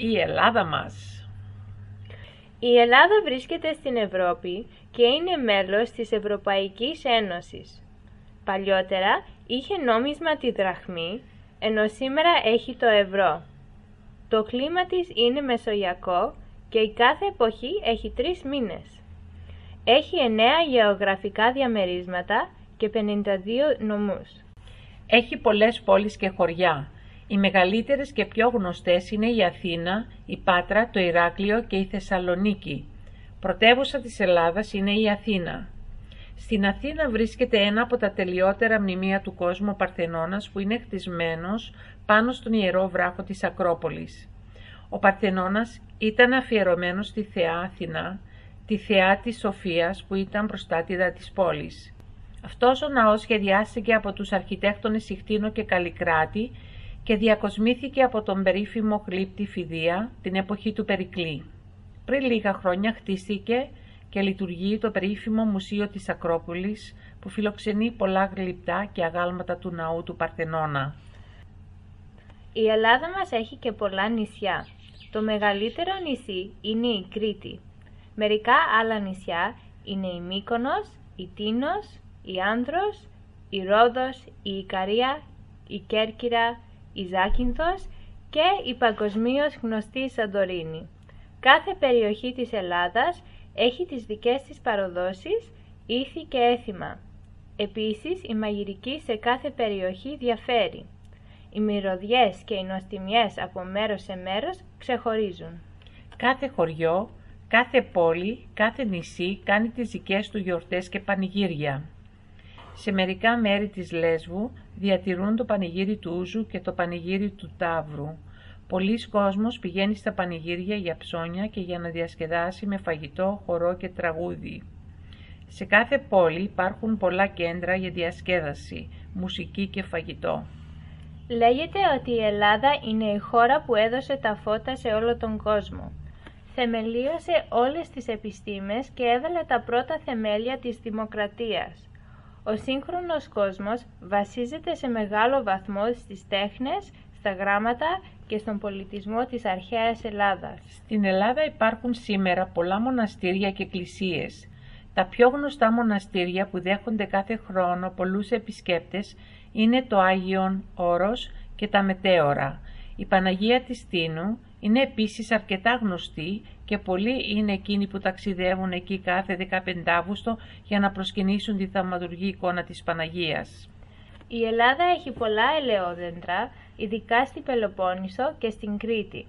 η Ελλάδα μας. Η Ελλάδα βρίσκεται στην Ευρώπη και είναι μέλος της Ευρωπαϊκής Ένωσης. Παλιότερα είχε νόμισμα τη δραχμή, ενώ σήμερα έχει το ευρώ. Το κλίμα της είναι μεσογειακό και η κάθε εποχή έχει τρεις μήνες. Έχει εννέα γεωγραφικά διαμερίσματα και 52 νομούς. Έχει πολλές πόλεις και χωριά. Οι μεγαλύτερες και πιο γνωστές είναι η Αθήνα, η Πάτρα, το Ηράκλειο και η Θεσσαλονίκη. Πρωτεύουσα της Ελλάδας είναι η Αθήνα. Στην Αθήνα βρίσκεται ένα από τα τελειότερα μνημεία του κόσμου Παρθενώνας που είναι χτισμένος πάνω στον ιερό βράχο της Ακρόπολης. Ο Παρθενώνας ήταν αφιερωμένος στη θεά Αθηνά, τη θεά της Σοφίας που ήταν προστάτηδα της πόλης. Αυτός ο ναός σχεδιάστηκε από τους αρχιτέκτονες Ιχτίνο και Καλλικράτη και διακοσμήθηκε από τον περίφημο γλύπτη Φιδία την εποχή του Περικλή. Πριν λίγα χρόνια χτίστηκε και λειτουργεί το περίφημο Μουσείο της Ακρόπολης που φιλοξενεί πολλά γλυπτά και αγάλματα του ναού του Παρθενώνα. Η Ελλάδα μας έχει και πολλά νησιά. Το μεγαλύτερο νησί είναι η Κρήτη. Μερικά άλλα νησιά είναι η Μύκονος, η Τίνος, η Άνδρος, η Ρόδος, η Ικαρία, η Κέρκυρα, η Ζάκυνθος και η παγκοσμίως γνωστή Σαντορίνη. Κάθε περιοχή της Ελλάδας έχει τις δικές της παροδόσεις, ήθη και έθιμα. Επίσης, η μαγειρική σε κάθε περιοχή διαφέρει. Οι μυρωδιές και οι νοστιμιές από μέρος σε μέρος ξεχωρίζουν. Κάθε χωριό, κάθε πόλη, κάθε νησί κάνει τις δικές του γιορτές και πανηγύρια. Σε μερικά μέρη της Λέσβου διατηρούν το πανηγύρι του Ούζου και το πανηγύρι του Ταύρου. Πολλοί κόσμος πηγαίνει στα πανηγύρια για ψώνια και για να διασκεδάσει με φαγητό, χορό και τραγούδι. Σε κάθε πόλη υπάρχουν πολλά κέντρα για διασκέδαση, μουσική και φαγητό. Λέγεται ότι η Ελλάδα είναι η χώρα που έδωσε τα φώτα σε όλο τον κόσμο. Θεμελίωσε όλες τις επιστήμες και έβαλε τα πρώτα θεμέλια της δημοκρατίας. Ο σύγχρονος κόσμος βασίζεται σε μεγάλο βαθμό στις τέχνες, στα γράμματα και στον πολιτισμό της αρχαίας Ελλάδας. Στην Ελλάδα υπάρχουν σήμερα πολλά μοναστήρια και εκκλησίες. Τα πιο γνωστά μοναστήρια που δέχονται κάθε χρόνο πολλούς επισκέπτες είναι το Άγιον Όρος και τα Μετέωρα. Η Παναγία της Τίνου είναι επίσης αρκετά γνωστή και πολλοί είναι εκείνοι που ταξιδεύουν εκεί κάθε 15 Αύγουστο για να προσκυνήσουν τη θαυματουργή εικόνα της Παναγίας. Η Ελλάδα έχει πολλά ελαιόδεντρα, ειδικά στην Πελοπόννησο και στην Κρήτη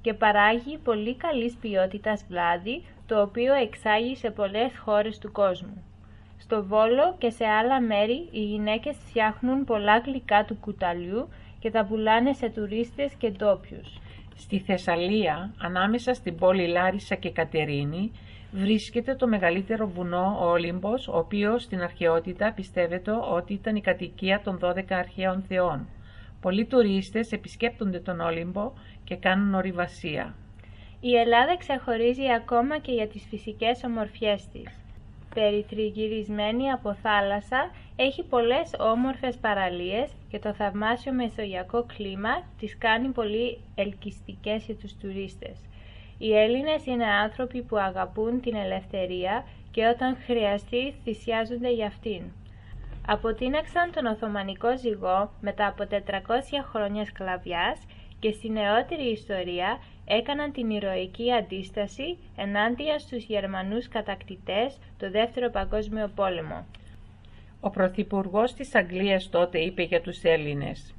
και παράγει πολύ καλής ποιότητας βλάδι, το οποίο εξάγει σε πολλές χώρες του κόσμου. Στο Βόλο και σε άλλα μέρη οι γυναίκες φτιάχνουν πολλά γλυκά του κουταλιού και τα πουλάνε σε τουρίστες και ντόπιους. Στη Θεσσαλία, ανάμεσα στην πόλη Λάρισα και Κατερίνη, βρίσκεται το μεγαλύτερο βουνό, ο Όλυμπος, ο οποίος στην αρχαιότητα πιστεύεται ότι ήταν η κατοικία των 12 αρχαίων θεών. Πολλοί τουρίστες επισκέπτονται τον Όλυμπο και κάνουν ορειβασία. Η Ελλάδα ξεχωρίζει ακόμα και για τις φυσικές ομορφιές της. Περιτριγυρισμένη από θάλασσα, έχει πολλές όμορφες παραλίες και το θαυμάσιο μεσογειακό κλίμα τις κάνει πολύ ελκυστικές για τους τουρίστες. Οι Έλληνες είναι άνθρωποι που αγαπούν την ελευθερία και όταν χρειαστεί θυσιάζονται για αυτήν. Αποτείναξαν τον Οθωμανικό ζυγό μετά από 400 χρόνια σκλαβιάς και στη νεότερη ιστορία έκαναν την ηρωική αντίσταση ενάντια στους Γερμανούς κατακτητές το Δεύτερο Παγκόσμιο Πόλεμο. Ο Πρωθυπουργός της Αγγλίας τότε είπε για τους Έλληνες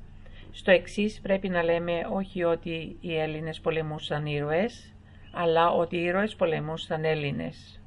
«Στο εξής πρέπει να λέμε όχι ότι οι Έλληνες πολεμούσαν ήρωες, αλλά ότι οι ήρωες πολεμούσαν Έλληνες».